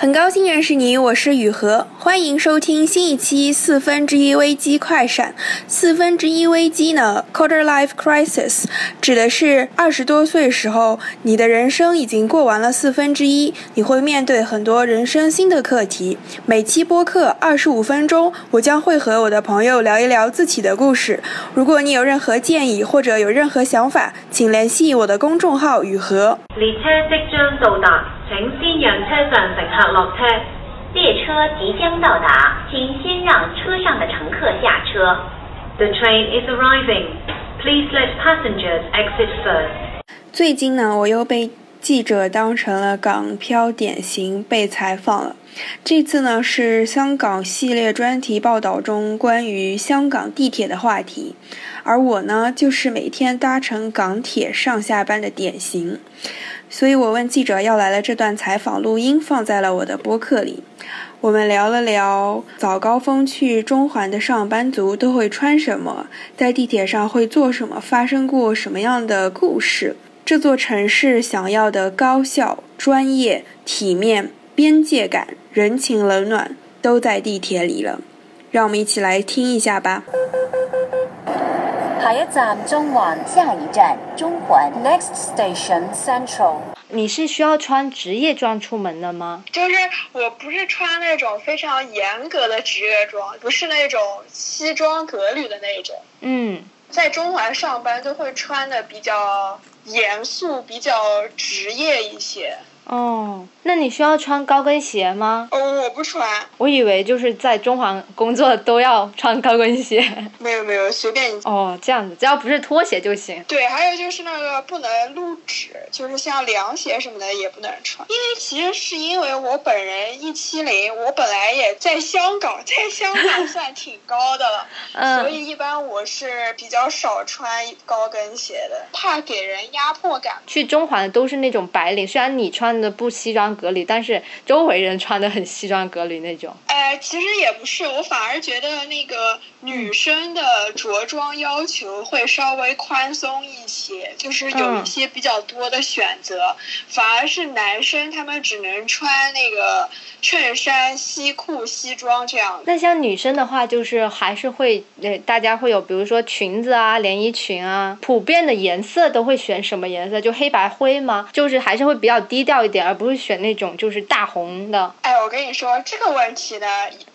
很高兴认识你，我是雨禾，欢迎收听新一期四分之一危机快闪。四分之一危机呢，quarter life crisis，指的是二十多岁时候，你的人生已经过完了四分之一，你会面对很多人生新的课题。每期播客二十五分钟，我将会和我的朋友聊一聊自己的故事。如果你有任何建议或者有任何想法，请联系我的公众号雨禾。列车即将到达，请先让车上乘客落车。列车即将到达，请先让车上的乘客下车。The train is arriving. Please let passengers exit first. 最近呢，我又被记者当成了港漂典型被采访了。这次呢是香港系列专题报道中关于香港地铁的话题，而我呢就是每天搭乘港铁上下班的典型。所以我问记者要来了这段采访录音放在了我的播客里。我们聊了聊早高峰去中环的上班族都会穿什么，在地铁上会做什么，发生过什么样的故事。这座城市想要的高效、专业、体面、边界感、人情冷暖，都在地铁里了。让我们一起来听一下吧。下一站中环，下一站中环。Next station Central。你是需要穿职业装出门的吗？就是我不是穿那种非常严格的职业装，不是那种西装革履的那种。嗯，在中环上班就会穿的比较严肃，比较职业一些。哦，那你需要穿高跟鞋吗？哦，我不穿，我以为就是在中环工作都要穿高跟鞋。没有没有，随便你。哦，这样子，只要不是拖鞋就行。对，还有就是那个不能露趾，就是像凉鞋什么的也不能穿。因为其实是因为我本人一七零，我本来也在香港，在香港 算挺高的了，嗯所以一般我是比较少穿高跟鞋的，怕给人压迫感。去中环的都是那种白领，虽然你穿的不西装革履，但是周围人穿的很西装革履那种。哎，其实也不是，我反而觉得那个女生的着装要求会稍微宽松一些，就是有嗯一些比较多的选择。反而是男生他们只能穿那个衬衫、西裤、西装这样。那像女生的话，就是还是会呃，大家会有比如说裙子啊、连衣裙啊，普遍的颜色都会选什么颜色？就黑白灰吗？就是还是会比较低调一点，而不是选那种就是大红的。哎，我跟你说这个问题呢，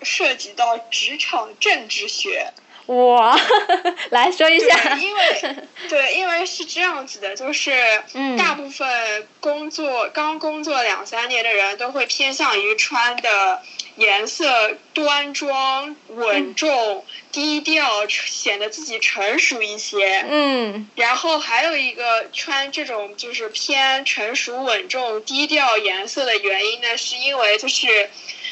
涉及到职场政治学。哇，来说一下。因为对，因为是这样子的，就是嗯大部分工作刚工作两三年的人都会偏向于穿的颜色端庄、稳重、低调，显得自己成熟一些。嗯然后还有一个穿这种就是偏成熟、稳重、低调颜色的原因呢，是因为就是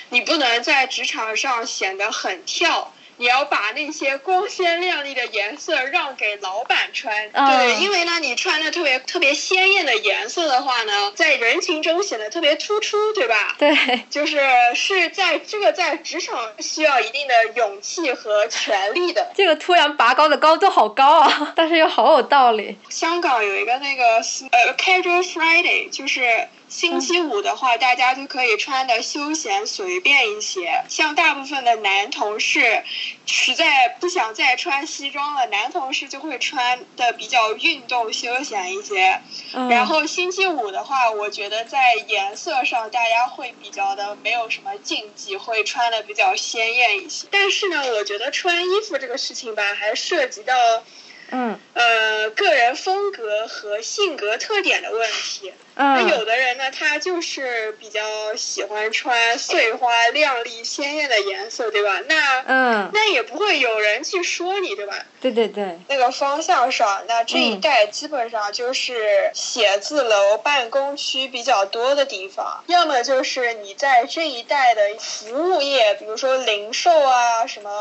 你不能在职场上显得很跳。你要把那些光鲜亮丽的颜色让给老板穿，嗯对，因为呢，你穿的特别特别鲜艳的颜色的话呢，在人群中显得特别突出，对吧？对，就是是在这个在职场需要一定的勇气和权力的。这个突然拔高的高度好高啊，但是又好有道理。香港有一个那个呃 casual Friday，就是星期五的话，大家就可以穿的休闲随便一些。像大部分的男同事，实在不想再穿西装了，男同事就会穿的比较运动休闲一些。嗯、然后星期五的话，我觉得在颜色上大家会比较的没有什么禁忌，会穿的比较鲜艳一些。但是呢，我觉得穿衣服这个事情吧，还涉及到。嗯呃，个人风格和性格特点的问题。嗯那嗯有的人呢，他就是比较喜欢穿碎花、亮丽、鲜艳的颜色，对吧？那嗯，那也不会有人去说你，对吧？对对对，那个方向上，那这一嗯带基本上就是写字楼、办公区比较多的地方，要么就是你在这一带的服务业，比如说零售啊，什么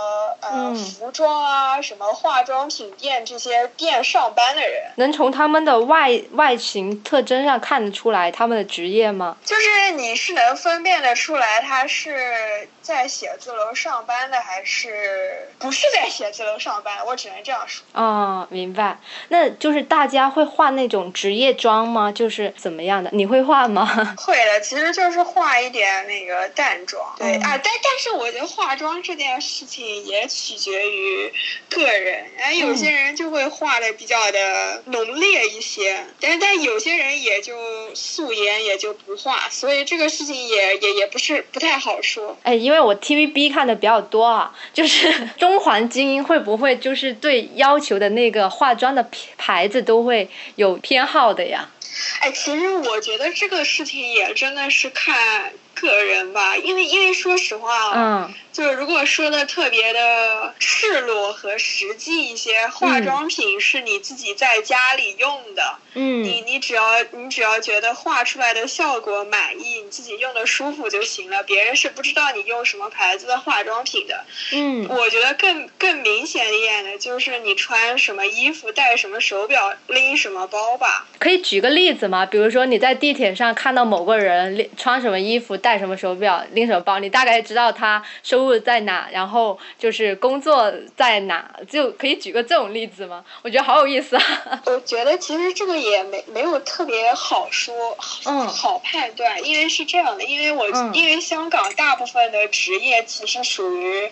呃、嗯服装啊，什么化妆品店这些店上班的人。能从他们的外外形特征上看得出来他们的职业吗？就是你是能分辨得出来他是在写字楼上班的，还是不是在写字楼上班？我只能这样说。哦，明白。那就是大家会化那种职业妆吗？就是怎么样的？你会化吗？会的，其实就是化一点那个淡妆。对、嗯啊，但但是我觉得化妆这件事情也取决于个人，哎，有些人就会画的比较的浓烈一些，但但有些人也就素颜也就不画，所以这个事情也也也不是不太好说。哎，因为我 TVB 看的比较多啊，就是 中环精英会不会就是对要求的那个化妆的牌子都会有偏好的呀？哎，其实我觉得这个事情也真的是看个人吧，因为因为说实话啊，嗯就是如果说的特别的赤裸和实际一些，化妆品是你自己在家里用的，嗯你你只要你只要觉得画出来的效果满意，你自己用的舒服就行了，别人是不知道你用什么牌子的化妆品的。嗯我觉得更更明显一点的就是你穿什么衣服、戴什么手表、拎什么包吧。可以举个例子吗？比如说你在地铁上看到某个人穿什么衣服、戴什么手表、拎什么包，你大概知道他收入在哪，然后就是工作在哪，就可以举个这种例子吗？我觉得好有意思啊。我觉得其实这个也没没有特别好说，嗯好判断，因为是这样的，因为我、嗯因为香港大部分的职业其实属于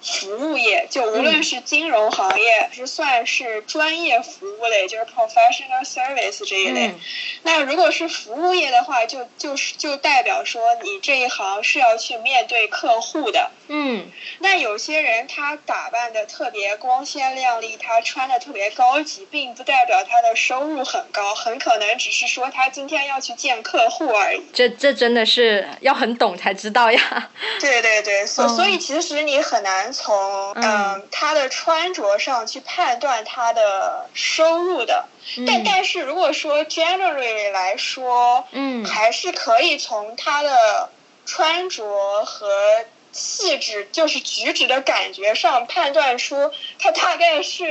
服务业，就无论嗯是金融行业，是算是专业服务类，就是 professional service 这一类。嗯那如果是服务业的话，就就是就代表说你这一行是要去面对客户的。嗯那有些人他打扮的特别光鲜亮丽，他穿的特别高级，并不代表他的收入很高，很可能只是说他今天要去见客户而已。这这真的是要很懂才知道呀。对对对，所、嗯所以其实你很难从嗯嗯他的穿着上去判断他的收入的。但嗯但是如果说 generally 来说，嗯还是可以从他的穿着和气质，就是举止的感觉上判断出他大概是，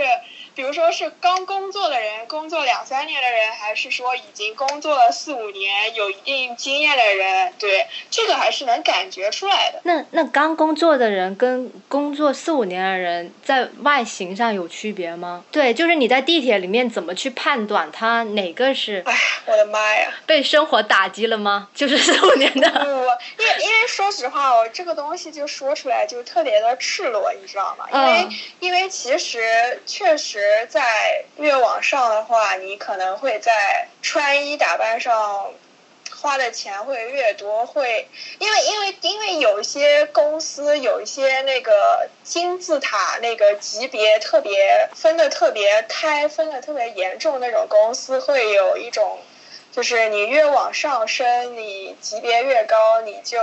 比如说是刚工作的人，工作两三年的人，还是说已经工作了四五年，有一定经验的人，对，这个还是能感觉出来的。那那刚工作的人跟工作四五年的人在外形上有区别吗？对，就是你在地铁里面怎么去判断他哪个是哎，我的妈呀！被生活打击了吗？就是四五年不的。不不，因为因为说实话，我这个东西就说出来就特别的赤裸，你知道吗？因为、嗯因为其实确实在越往上的话，你可能会在穿衣打扮上。花的钱会越多，会因为因为因为有一些公司有一些那个金字塔那个级别特别分的特别开，分的特别严重那种公司，会有一种就是你越往上升，你级别越高，你就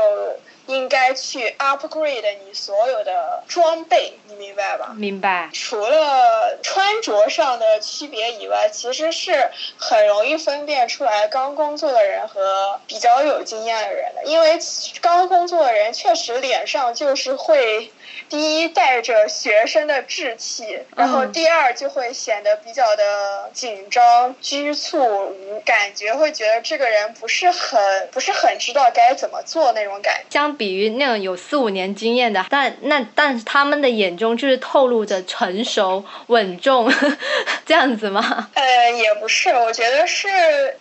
应该去 upgrade 你所有的装备，你明白吧？明白。除了穿着上的区别以外，其实是很容易分辨出来刚工作的人和比较有经验的人的。因为刚工作的人确实脸上就是会，第一带着学生的稚气，然后嗯第二就会显得比较的紧张、拘促，感觉会觉得这个人不是很不是很知道该怎么做那种感觉。相比于那种有四五年经验的，但那但是他们的眼中就是透露着成熟稳重，这样子吗？呃，也不是，我觉得是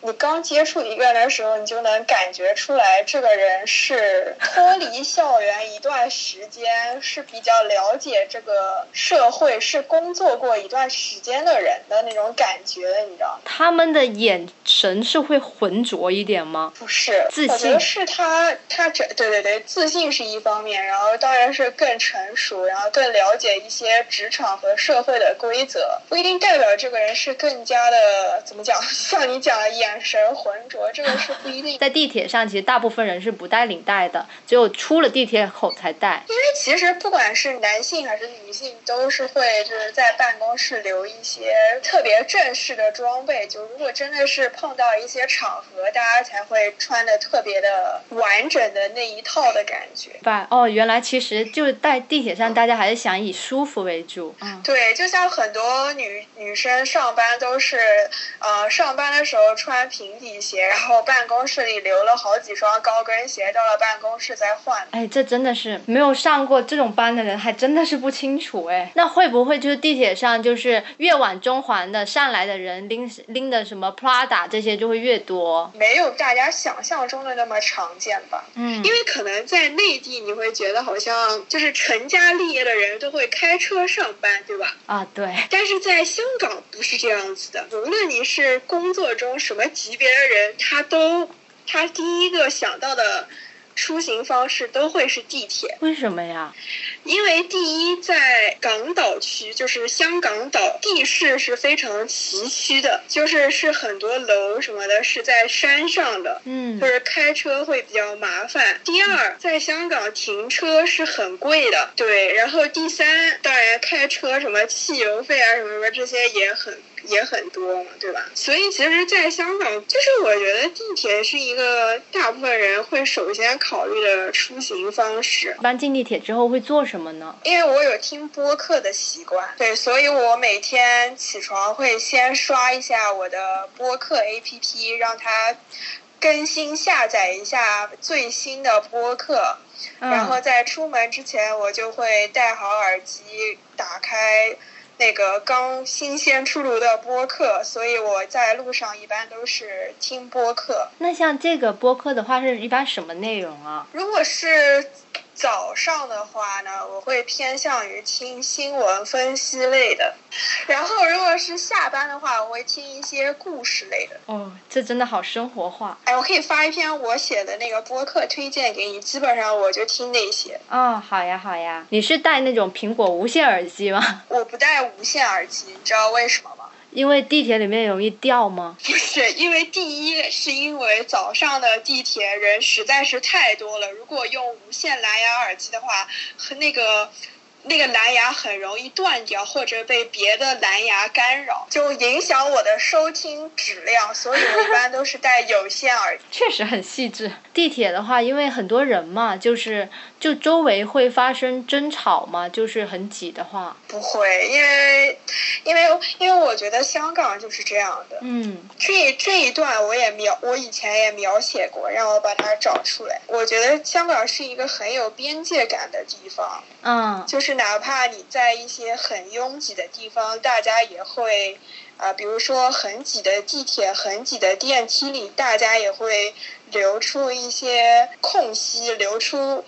你刚接触一个人的时候，你就能感觉出来，这个人是 脱离校园一段时间，是比较了解这个社会，是工作过一段时间的人的那种感觉的，你知道吗？他们的眼神是会浑浊一点吗？不是，自信是他，他这对对对，自信是一方面，然后当然是更成熟，然后更了解一些职场和社会的规则，不一定代表这个人是更加的怎么讲，像你讲的眼神浑浊，这个是不一定。在地铁上，其实大部分人是不带领带的，只有出了地铁口才带。因为其实不管是男性还是女性，都是会就是在办公室留一些特别正式的装备。就如果真的是碰到一些场合，大家才会穿的特别的完整的那一套的感觉。吧？哦，原来其实就是在地铁上，大家还是想以舒服为主。嗯，对，就像很多女女生上班都是，呃，上班的时候穿平底鞋，然后办公室里留了好几双高跟鞋，到了办公室再换。哎，这真的是没有上过这种班的人，还真的是不清楚哎。那会不会就是地铁上，就是越往中环的上来的人拎拎的什么 Prada 这些就会越多？没有大家想象中的那么常见吧？嗯，因为可能在内地，你会觉得好像就是成家立业的人都会开车上班，对吧？啊，对，但是在香港不是这样子的，无论你是工作中什么级别的人，他都他第一个想到的出行方式都会是地铁。为什么呀？因为第一，在港岛区，就是香港岛地势是非常崎岖的，就是是很多楼什么的是在山上的，嗯就是开车会比较麻烦。第二，在香港停车是很贵的，对。然后第三，当然开车什么汽油费啊什么什么这些也很也很多嘛，对吧？所以其实，在香港，就是我觉得地铁是一个大部分人会首先考虑的出行方式。一般进地铁之后会做什么呢？因为我有听播客的习惯，对，所以我每天起床会先刷一下我的播客 APP，让它更新下载一下最新的播客，然后在出门之前我就会戴好耳机，打开那个刚新鲜出炉的播客，所以我在路上一般都是听播客。那像这个播客的话，是一般什么内容啊？如果是早上的话呢，我会偏向于听新闻分析类的；然后如果是下班的话，我会听一些故事类的。哦，这真的好生活化哎，我可以发一篇我写的那个播客推荐给你，基本上我就听那些。哦，好呀好呀。你是戴那种苹果无线耳机吗？我不戴无线耳机，你知道为什么吗？因为地铁里面容易掉吗？不是，因为第一是因为早上的地铁人实在是太多了，如果用无线蓝牙耳机的话，和那个。那个蓝牙很容易断掉，或者被别的蓝牙干扰，就影响我的收听质量，所以我一般都是戴有线耳机。确实很细致。地铁的话，因为很多人嘛，就是就周围会发生争吵嘛，就是很挤的话。不会，因为因为因为我觉得香港就是这样的。嗯，这这一段我也描，我以前也描写过，让我把它找出来。我觉得香港是一个很有边界感的地方。嗯，就是哪怕你在一些很拥挤的地方，大家也会，啊、比如说很挤的地铁、很挤的电梯里，大家也会留出一些空隙，留出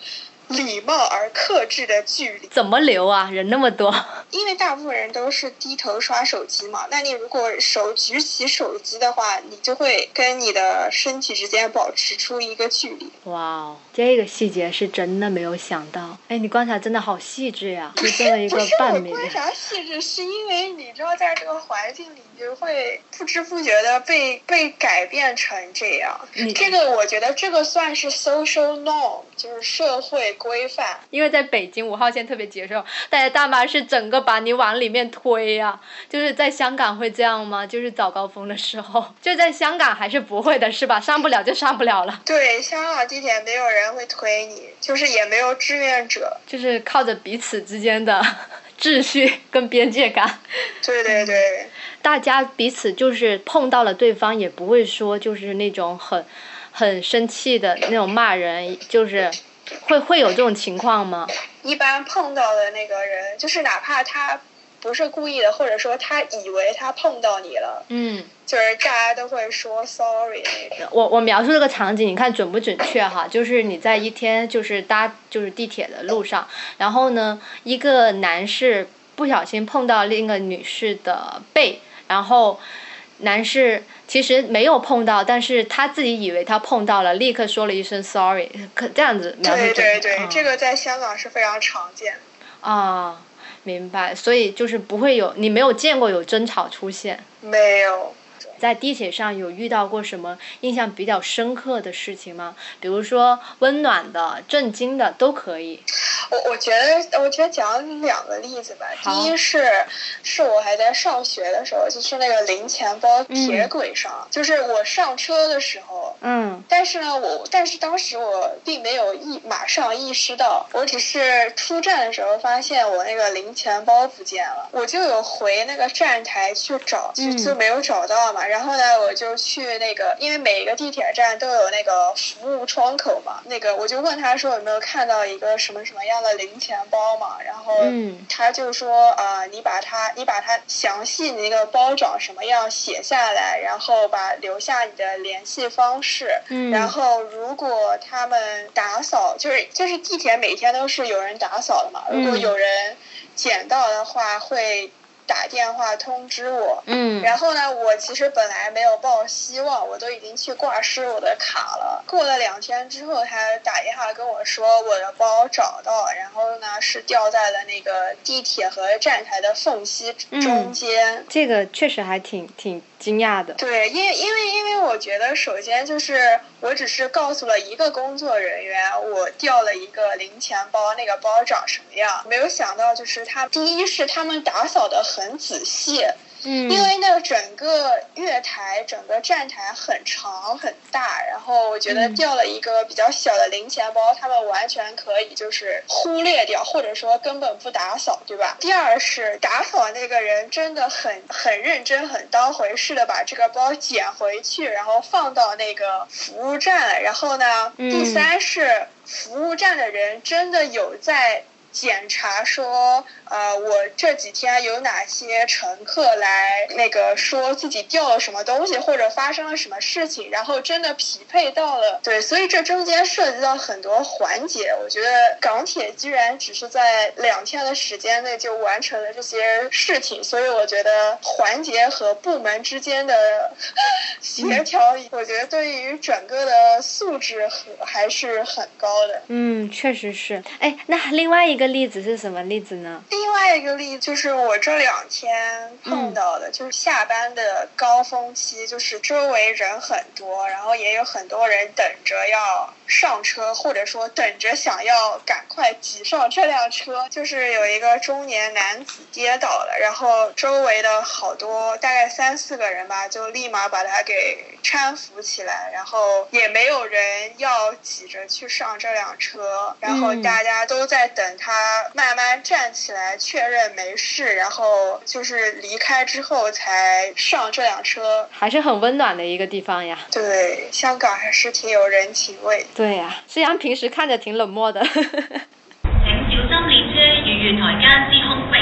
礼貌而克制的距离。怎么留啊？人那么多。因为大部分人都是低头刷手机嘛，那你如果手举起手机的话，你就会跟你的身体之间保持出一个距离。哇哦，这个细节是真的没有想到。哎，你观察真的好细致呀，就这么一个不是半米我观察细致，是因为你知道，在这个环境里，你就会不知不觉的被被改变成这样你。这个我觉得这个算是 social norm，就是社会规范。因为在北京五号线特别挤的时候，大家大妈是整个把你往里面推呀、就是在香港会这样吗？就是早高峰的时候，就在香港还是不会的，是吧？上不了就上不了了，对，香港地铁没有人会推你，就是也没有志愿者。就是靠着彼此之间的 秩序跟边界感。对对对。大家彼此就是碰到了对方，也不会说就是那种很很生气的那种骂人，就是会会有这种情况吗？一般碰到的那个人，就是哪怕他不是故意的，或者说他以为他碰到你了，嗯，就是大家都会说 sorry 那种。我我描述这个场景，你看准不准确哈？就是你在一天就是搭就是地铁的路上，然后呢，一个男士不小心碰到另一个女士的背，然后男士其实没有碰到，但是他自己以为他碰到了，立刻说了一声 sorry，可这样子描述对对对，嗯这个在香港是非常常见的。啊，明白。所以就是不会有你没有见过有争吵出现。没有，在地铁上有遇到过什么印象比较深刻的事情吗？比如说温暖的、震惊的都可以。我我觉得，我觉得讲两个例子吧。第一是，是我还在上学的时候，就是那个零钱包铁轨上，就是我上车的时候，嗯，但是呢，我但是当时我并没有意马上意识到，我只是出站的时候发现我那个零钱包不见了，我就有回那个站台去找，就就没有找到嘛。然后呢，我就去那个，因为每一个地铁站都有那个服务窗口嘛，那个我就问他说有没有看到一个什么什么样的零钱包嘛，然后他就说啊，你把它，你把它详细那个包长什么样写下来，然后把留下你的联系方式，然后如果他们打扫，就是就是地铁每天都是有人打扫的嘛，如果有人捡到的话会。打电话通知我，嗯，然后呢，我其实本来没有抱希望，我都已经去挂失我的卡了。过了两天之后，他打电话跟我说我的包找到，然后呢是掉在了那个地铁和站台的缝隙中间。这个确实还挺挺。惊讶的，对，因为因为因为我觉得，首先就是我只是告诉了一个工作人员，我掉了一个零钱包，那个包长什么样，没有想到就是他，第一是他们打扫的很仔细。嗯，因为那个整个月台、整个站台很长很大，然后我觉得掉了一个比较小的零钱包，他们完全可以就是忽略掉，或者说根本不打扫，对吧？第二是打扫那个人真的很很认真、很当回事的把这个包捡回去，然后放到那个服务站。然后呢，第三是服务站的人真的有在。检查说，呃，我这几天有哪些乘客来那个说自己掉了什么东西，或者发生了什么事情，然后真的匹配到了，对，所以这中间涉及到很多环节。我觉得港铁居然只是在两天的时间内就完成了这些事情，所以我觉得环节和部门之间的协调，我觉得对于整个的素质和还是很高的。嗯，确实是。哎，那另外一个。例子是什么例子呢？另外一个例子就是我这两天碰到的，就是下班的高峰期，就是周围人很多，然后也有很多人等着要上车，或者说等着想要赶快挤上这辆车。就是有一个中年男子跌倒了，然后周围的好多大概三四个人吧，就立马把他给搀扶起来，然后也没有人要挤着去上这辆车，然后大家都在等他。他慢慢站起来，确认没事，然后就是离开之后才上这辆车，还是很温暖的一个地方呀。对，香港还是挺有人情味。对呀，虽然平时看着挺冷漠的。请小心列车与月台间之空隙，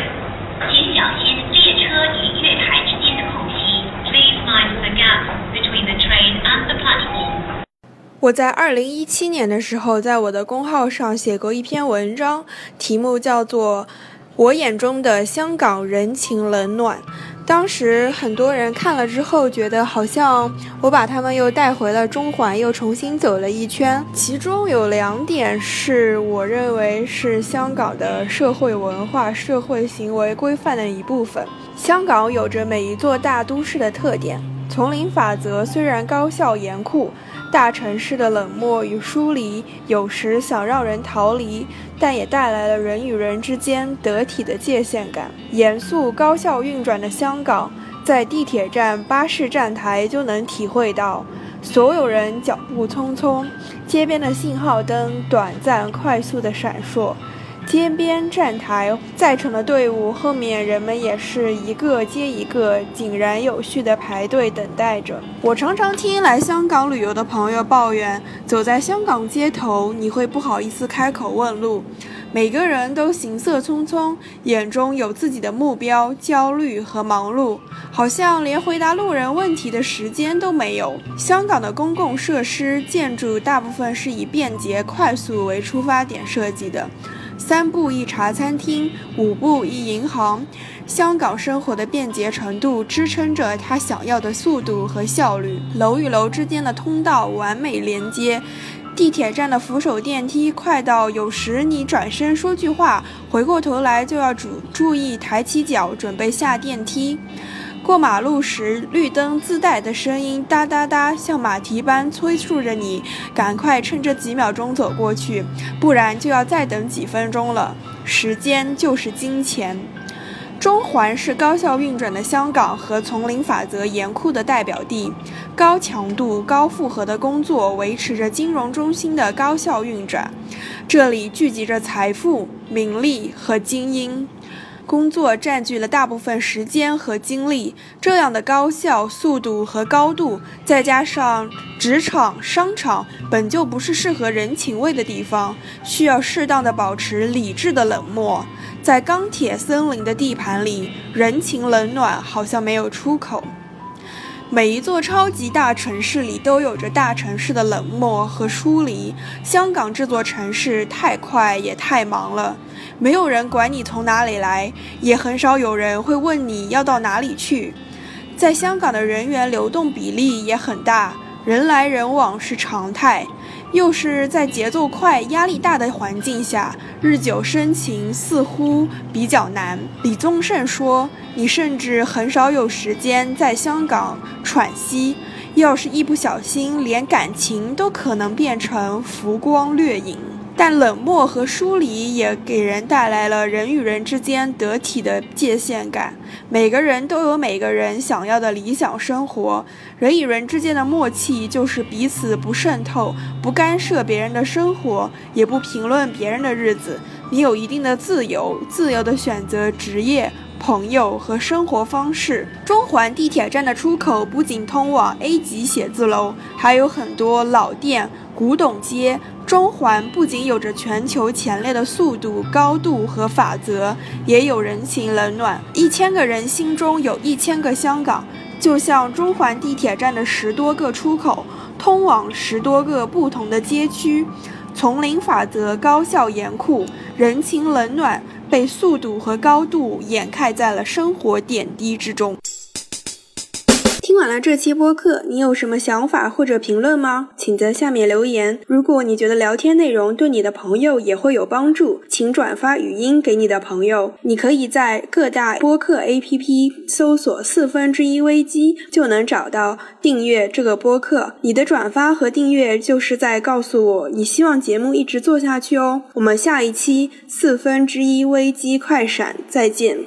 请小心列车与月台之间的空隙。Please mind the gap between the train and the platform. 我在二零一七年的时候，在我的公号上写过一篇文章，题目叫做《我眼中的香港人情冷暖》。当时很多人看了之后，觉得好像我把他们又带回了中环，又重新走了一圈。其中有两点是我认为是香港的社会文化、社会行为规范的一部分。香港有着每一座大都市的特点，丛林法则虽然高效严酷。大城市的冷漠与疏离，有时想让人逃离，但也带来了人与人之间得体的界限感。严肃高效运转的香港，在地铁站、巴士站台就能体会到，所有人脚步匆匆，街边的信号灯短暂快速的闪烁。街边站台在场的队伍后面，人们也是一个接一个，井然有序地排队等待着。我常常听来香港旅游的朋友抱怨，走在香港街头，你会不好意思开口问路，每个人都行色匆匆，眼中有自己的目标、焦虑和忙碌，好像连回答路人问题的时间都没有。香港的公共设施建筑大部分是以便捷快速为出发点设计的。三步一茶餐厅，五步一银行。香港生活的便捷程度支撑着他想要的速度和效率。楼与楼之间的通道完美连接，地铁站的扶手电梯快到有时你转身说句话，回过头来就要注注意抬起脚准备下电梯。过马路时绿灯自带的声音哒哒哒，像马蹄般催促着你赶快趁这几秒钟走过去，不然就要再等几分钟了。时间就是金钱。中环是高效运转的香港和丛林法则严酷的代表地，高强度、高负荷的工作维持着金融中心的高效运转。这里聚集着财富、名利和精英，工作占据了大部分时间和精力。这样的高效、速度和高度，再加上职场、商场本就不是适合人情味的地方，需要适当的保持理智的冷漠。在钢铁森林的地盘里，人情冷暖好像没有出口。每一座超级大城市里都有着大城市的冷漠和疏离。香港这座城市太快也太忙了，没有人管你从哪里来，也很少有人会问你要到哪里去。在香港的人员流动比例也很大，人来人往是常态。又是在节奏快、压力大的环境下，日久生情似乎比较难。李宗盛说：“你甚至很少有时间在香港喘息，要是一不小心，连感情都可能变成浮光掠影。”但冷漠和疏离也给人带来了人与人之间得体的界限感。每个人都有每个人想要的理想生活，人与人之间的默契就是彼此不渗透、不干涉别人的生活，也不评论别人的日子。你有一定的自由，自由的选择职业、朋友和生活方式。中环地铁站的出口不仅通往 A 级写字楼，还有很多老店、古董街。中环不仅有着全球前列的速度、高度和法则，也有人情冷暖。一千个人心中有一千个香港，就像中环地铁站的十多个出口，通往十多个不同的街区。丛林法则高效严酷，人情冷暖被速度和高度掩盖在了生活点滴之中。听完了这期播客，你有什么想法或者评论吗？请在下面留言。如果你觉得聊天内容对你的朋友也会有帮助，请转发语音给你的朋友。你可以在各大播客 APP 搜索“四分之一危机”，就能找到订阅这个播客。你的转发和订阅就是在告诉我你希望节目一直做下去哦。我们下一期四分之一危机快闪再见。